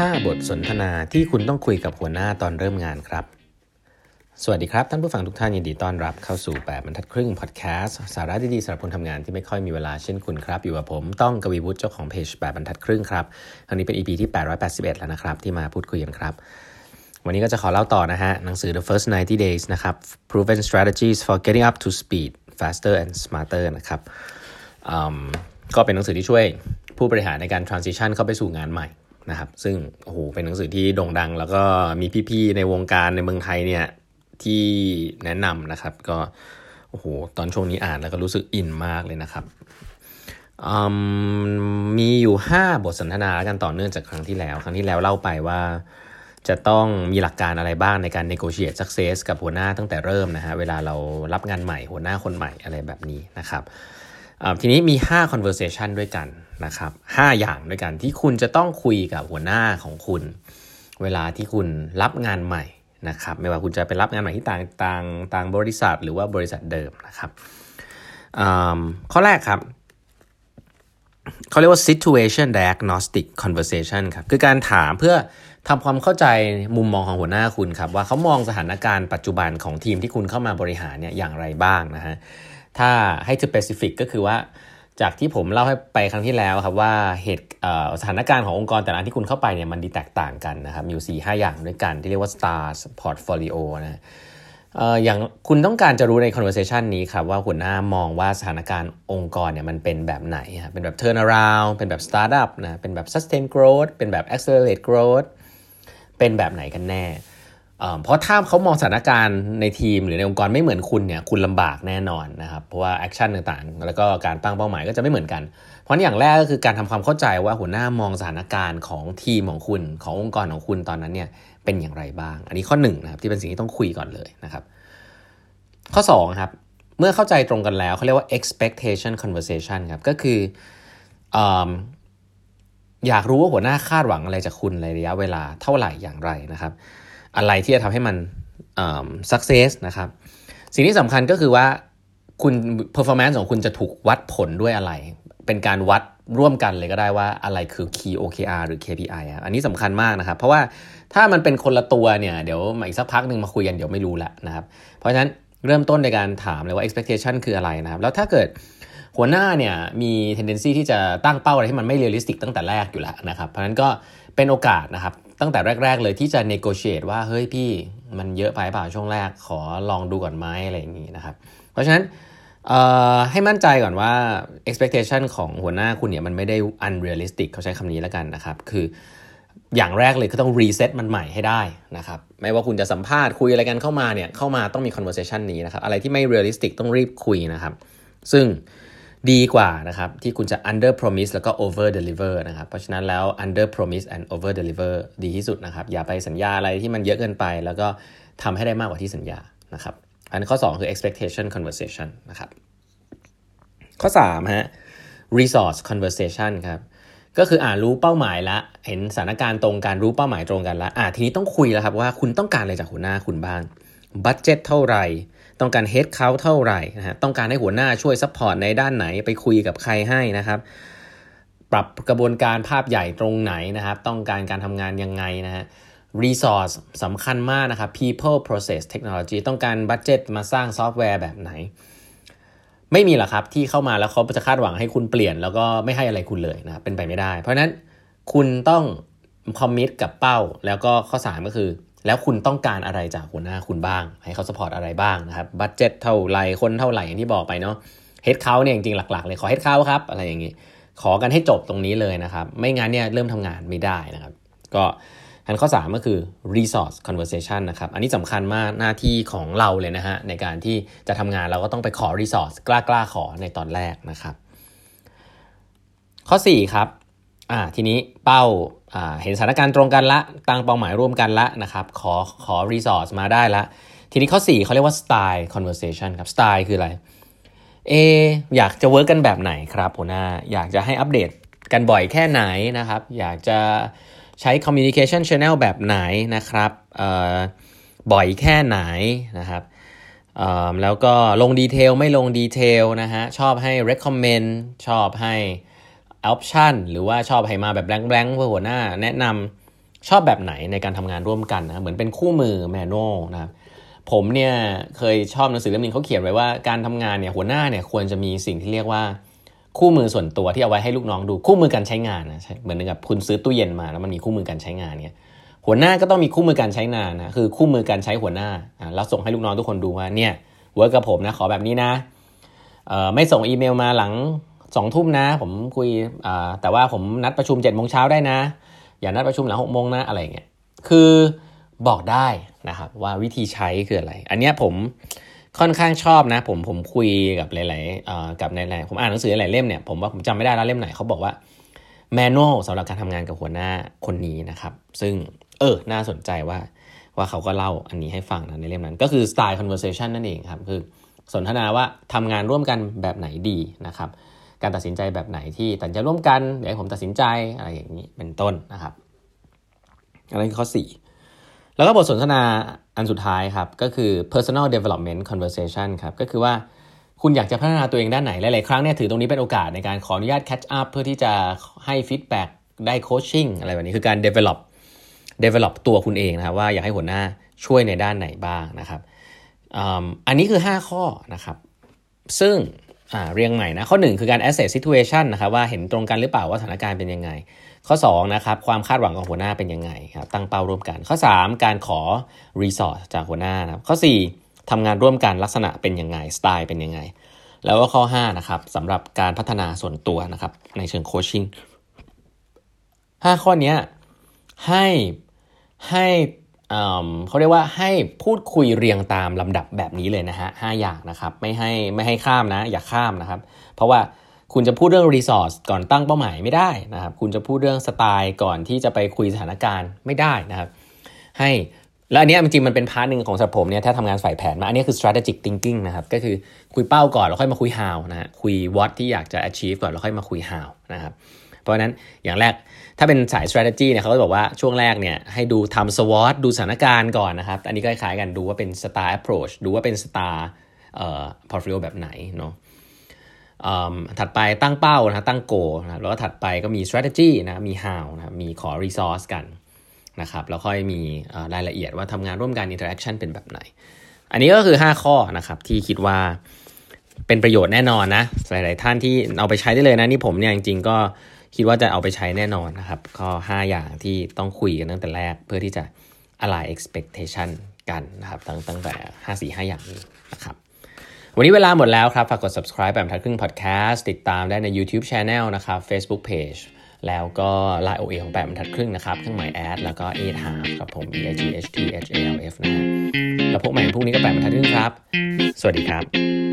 5 บทสนทนาที่คุณต้องคุยกับหัวหน้าตอนเริ่มงานครับ สวัสดีครับ ท่านผู้ฟังทุกท่านยินดีต้อนรับเข้าสู่ 8บรรทัดครึ่งพอดแคสต์สาระดีๆสำหรับคนทำงานที่ไม่ค่อยมีเวลาเช่นคุณครับ อยู่กับผมต้องกวีวุฒิเจ้าของเพจ8บรรทัดครึ่งครับครั้งนี้เป็น EP ที่ 881 แล้วนะครับ ที่มาพูดคุยกันครับ วันนี้ก็จะขอเล่าต่อนะฮะหนังสือ The First 90 Days นะครับ Proven Strategies for Getting Up to Speed Faster and Smarter นะครับก็เป็นหนังสือที่ช่วยผู้บริหารในการ transition เข้าไปสู่งานใหม่ นะครับ ซึ่งโอ้โหเป็นหนังสือที่โด่งดัง แล้วก็มีพี่ๆในวงการในเมืองไทยเนี่ยที่แนะนำนะครับ ก็โอ้โหตอนช่วงนี้อ่านแล้วก็รู้สึกอินมากเลยนะครับมีอยู่ 5 บทสนทนากันต่อเนื่องจากครั้งที่แล้ว ครั้งที่แล้วเล่าไปว่าจะต้องมีหลักการอะไรบ้างในการ negotiate success กับหัวหน้าตั้งแต่เริ่มนะฮะเวลาเรารับงานใหม่หัวหน้าคนใหม่อะไรแบบนี้นะครับทีนี้มี 5 conversation ด้วยกัน นะครับ5อย่างด้วยกันที่คุณจะต้องคุยกับหัวหน้าของคุณ เวลาที่คุณรับงานใหม่นะครับ ไม่ว่าคุณจะไปรับงานใหม่ที่ต่างต่างต่างบริษัท หรือว่าบริษัทเดิมนะครับข้อแรกครับเขาเรียกว่า situation diagnostic conversation ครับคือการถามเพื่อทำความเข้าใจมุมมองของหัวหน้าคุณครับ ว่าเขามองสถานการณ์ปัจจุบันของทีมที่คุณเข้ามาบริหารเนี่ยอย่างไรบ้างนะฮะถ้าให้สเปซิฟิกก็คือว่า จากที่ผมเล่าให้ไปครั้งที่แล้วครับว่าเหตุสถานการณ์ขององค์กรแต่ละที่คุณเข้าไปเนี่ยมันดีแตกต่างกันนะครับ มีอยู่4 5อย่างด้วยกันที่เรียกว่า stars portfolio นะอย่างคุณต้องการจะรู้ใน conversation นี้ครับว่าหัวหน้ามองว่าสถานการณ์องค์กรเนี่ยมันเป็นแบบไหนเป็นแบบ turn around เป็นแบบ startup นะเป็นแบบ sustain growth เป็นแบบ accelerate growth เป็นแบบไหนกันแน่ เพราะถ้าเขามองสถานการณ์ในทีมหรือในองค์กรไม่เหมือนคุณเนี่ยคุณลำบากแน่นอนนะครับเพราะว่า action ต่างๆ แล้วก็การตั้งเป้าหมายก็จะไม่เหมือนกัน เพราะอย่างแรกก็คือการทำความเข้าใจว่าหัวหน้ามองสถานการณ์ของทีมของคุณขององค์กรของคุณตอนนั้นเนี่ยเป็นอย่างไรบ้าง อันนี้ข้อ1นะครับที่เป็นสิ่งที่ต้องคุยก่อนเลยนะครับ ข้อ2ครับเมื่อเข้าใจตรงกันแล้วเขาเรียกว่า expectation conversation ครับก็คืออยากรู้ว่าหัวหน้าคาดหวังอะไรจากคุณในระยะเวลาเท่าไหร่อย่างไรนะครับ อะไรที่จะทำให้มัน success นะครับ สิ่งที่สำคัญก็คือว่าคุณ performance ของคุณจะถูกวัดผลด้วยอะไร เป็นการวัดร่วมกันเลยก็ได้ว่าอะไรคือ key OKR หรือ KPI อันนี้สำคัญมากนะครับ เพราะว่าถ้ามันเป็นคนละตัวเนี่ย เดี๋ยวอีกสักพักหนึ่งมาคุยกันเดี๋ยวไม่รู้ละนะครับ เพราะฉะนั้นเริ่มต้นในการถามเลยว่า expectation คืออะไรนะครับ แล้วถ้าเกิดหัวหน้าเนี่ยมี tendency ที่จะตั้งเป้าอะไรที่มันไม่ realistic ตั้งแต่แรกอยู่แล้วนะครับ เพราะฉะนั้นก็เป็นโอกาสนะครับ ตั้งแต่แรก ๆ เลยที่จะ negotiate ว่าเฮ้ยพี่มันเยอะไปเปล่าช่วงแรกขอลองดูก่อนไหมอะไรอย่างนี้นะครับ เพราะฉะนั้นให้มั่นใจก่อนว่า expectation ของหัวหน้าคุณเนี่ยมันไม่ได้ unrealistic เขาใช้คำนี้แล้วกันนะครับ คืออย่างแรกเลยคือต้อง reset มันใหม่ให้ได้นะครับ ไม่ว่าคุณจะสัมภาษณ์คุยอะไรกันเข้ามาเนี่ยเข้ามาต้องมี conversation นี้นะครับ อะไรที่ไม่ realistic ต้องรีบคุยนะครับ ซึ่ง ดีกว่านะครับที่คุณจะ under promise แล้วก็ over deliver นะครับเพราะฉะนั้นแล้ว under promise and over deliver ดีที่สุดนะครับอย่าไปสัญญาอะไรที่มันเยอะเกินไป แล้วก็ทำให้ได้มากกว่าที่สัญญานะครับอันข้อ 2 คือ expectation conversation นะครับข้อ3ฮะ resource conversation ครับก็คืออ่ารู้เป้าหมายละ เห็นสถานการณ์ตรงกันรู้เป้าหมายตรงกันละอ่าทีนี้ต้องคุยแล้วครับว่าคุณต้องการอะไรจากหัวหน้าคุณบ้างbudget เท่าไหร่ ต้องการ headcount เท่าไหร่นะฮะต้องการให้หัวหน้าช่วย support ในด้านไหนไปคุยกับใครให้นะครับ ปรับกระบวนการภาพใหญ่ตรงไหนนะครับ ต้องการการทำงานยังไงนะฮะ resource สำคัญมากนะครับ people process technology ต้องการ budget มาสร้างซอฟต์แวร์แบบไหน ไม่มีหรอกครับที่เข้ามาแล้วเขาจะคาดหวังให้คุณเปลี่ยน แล้วก็ไม่ให้อะไรคุณเลยนะเป็นไปไม่ได้ เพราะนั้นคุณต้องcommit กับเป้า แล้วก็ข้อ 3 ก็คือ แล้วคุณต้องการอะไรจากหัวหน้าคุณบ้าง ให้เขา support อะไรบ้างนะครับ budget เท่าไรคนเท่าไหร่อย่างที่บอกไปเนาะ headcount เนี่ยจริงๆหลักๆเลยขอ headcount ครับอะไรอย่างงี้ขอกันให้จบตรงนี้เลยนะครับ ไม่งั้นเนี่ยเริ่มทำงานไม่ได้นะครับ ก็อันข้อ 3 ก็คือ resource conversation นะครับ อันนี้สำคัญมากหน้าที่ของเราเลยนะฮะ ในการที่จะทำงานเราก็ต้องไปขอ resource กล้าๆ ขอในตอนแรกนะครับ ข้อ 4 ครับ อ่าทีนี้เป้าอ่าเห็นสถานการณ์ตรงกันละตั้งเป้าหมายร่วมกันละนะครับขอขอ resource มาได้ละ ทีนี้ข้อ 4เขาเรียกว่า style conversation ครับ style คืออะไรเออยากจะ work กันแบบไหนครับหัวหน้าอยากจะให้อัปเดตกันบ่อยแค่ไหนนะครับ อยากจะใช้ communication channel แบบไหนนะครับบ่อยแค่ไหนนะครับแล้วก็ลง detail ไม่ลง detail นะฮะชอบให้ recommend ชอบให้ option หรือว่าชอบให้มาแบบแบงค์เพื่อหัวหน้า แนะนชอบแบบไหนในการทำงานร่วมกันนะเหมือนเป็นคู่มือ manual นะครับผมเนี่ยเคยชอบหนังสือเล่มนึงเขาเขียนไว้ว่าการทำงานเนี่ยหัวหน้าเนี่ยควรจะมีสิ่งที่เรียกว่าคู่มือส่วนตัวที่เอาไว้ให้ลูกน้องดูคู่มือการใช้งานนะเหมือนกับคุณซื้อตู้เย็นมาแล้วมันมีคู่มือการใช้งานเนี่ยหัวหน้าก็ต้องมีคู่มือการใช้งานนะคือคู่มือการใช้หัวหน้าแล้วส่งให้ลูกน้องทุกคนดูว่าเนี่ย work กับผมนะขอแบบนี้นะไม่ส่งอีเมลมาหลัง สองทุ่มนะ ผมคุยแต่ว่าผมนัดประชุม7จ็ดโมงเช้าได้นะ อย่านัดประชุมหลังหกโมงนะอะไรเงี้ยคือบอกได้นะครับว่าวิธีใช้คืออะไร อันนี้ผมค่อนข้างชอบนะ ผมผมคุยกับหลายๆกับหลายๆผมอ่านหนังสือหลายเล่มเนี่ยผมว่าผมจำไม่ได้แล้วเล่มไหนเขาบอกว่า manual สำหรับการทำงานกับหัวหน้าคนนี้นะครับ ซึ่งเออน่าสนใจว่าว่าเขาก็เล่าอันนี้ให้ฟังนะในเล่มนั้น ก็คือสไตล์ conversation นั่นเองครับ คือสนทนาว่าทำงานร่วมกันแบบไหนดีนะครับ การตัดสินใจแบบไหนที่ตัดใจร่วมกันเดี๋ยวให้ผมตัดสินใจอะไรอย่างนี้เป็นต้นนะครับอันนี้ข้อ 4 แล้วก็บทสนทนาอันสุดท้ายครับก็คือ personal development conversation ครับก็คือว่าคุณอยากจะพัฒนาตัวเองด้านไหนหลายๆครั้งเนี่ยถือตรงนี้เป็นโอกาสในการขออนุญาต catch up เพื่อที่จะให้ฟีดแบ็กได้โคชชิ่งอะไรแบบนี้คือการ develop develop ตัวคุณเองนะครับว่าอยากให้หัวหน้าช่วยในด้านไหนบ้างนะครับ อันนี้คือ 5 ข้อนะครับ ซึ่ง่าเรียงใหม่นะข้อ 1 คือการ assess situation นะครับว่าเห็นตรงกันหรือเปล่าว่าสถานการณ์เป็นยังไง ข้อ2นะครับความคาดหวังของหัวหน้าเป็นยังไงครับตั้งเป้าร่วมกัน ข้อ 3 การขอ resource จากหัวหน้านะครับข้อ 4ทำงานร่วมกันลักษณะเป็นยังไงสไตล์เป็นยังไง แล้วก็ข้อ5นะครับสำหรับการพัฒนาส่วนตัวนะครับในเชิง coaching 5ข้อนี้ให้ให้ เขาเรียกว่าให้พูดคุยเรียงตามลำดับแบบนี้เลยนะฮะห้าอย่างนะครับไม่ให้ไม่ให้ข้ามนะ อย่าข้ามนะครับ เพราะว่าคุณจะพูดเรื่อง resource ก่อนตั้งเป้าหมายไม่ได้นะครับ คุณจะพูดเรื่องสไตล์ก่อนที่จะไปคุยสถานการณ์ไม่ได้นะครับ ให้แล้วอันนี้จริงๆมันเป็น part หนึ่งของสำหรับผมเนี่ยถ้าทำงานฝ่ายแผนมาอันนี้คือ strategic thinking นะครับ ก็คือคุยเป้าก่อนแล้วค่อยมาคุย how นะฮะคุย what ที่อยากจะ achieve ก่อนแล้วค่อยมาคุย how นะครับ เพราะนั้นอย่างแรกถ้าเป็นสาย strategy เนี่ยเขาก็บอกว่าช่วงแรกเนี่ยให้ดูทำ SWOT ดูสถานการณ์ก่อนนะครับ อันนี้ก็คล้ายกันดูว่าเป็น star approach ดูว่าเป็น star เอ่อ portfolio แบบไหนเนาะถัดไปตั้งเป้านะตั้งโกนะแล้วก็ถัดไปก็มี strategy นะมี how นะมีขอ resource กันนะครับแล้วค่อยมีรายละเอียดว่าทำงานร่วมกัน interaction เป็นแบบไหน อันนี้ก็คือ 5 ข้อนะครับที่คิดว่าเป็นประโยชน์แน่นอนนะหลาย ๆ ท่านที่เอาไปใช้ได้เลยนะนี่ผมเนี่ยจริง ๆ ก็ คิดว่าจะเอาไปใช้แน่นอนนะครับก็5อย่างที่ต้องคุยกันตั้งแต่แรก เพื่อที่จะ align expectation กันนะครับ ตั้งตั้งแต่ 5 4 5 อย่างนี้นะครับ วันนี้เวลาหมดแล้วครับ ฝากกด subscribe แบบทัดครึ่ง podcast ติดตามได้ใน YouTube Channel นะครับ Facebook Page แล้วก็ Line OA ของแบบบรรทัดครึ่งนะครับ เครื่องหมายแอดแล้วก็8 half ครับผม e i g h t h a l f นะฮะแล้วพบใหม่พรุ่งนี้ก็แบบบรรทัดครึ่งครับ สวัสดีครับ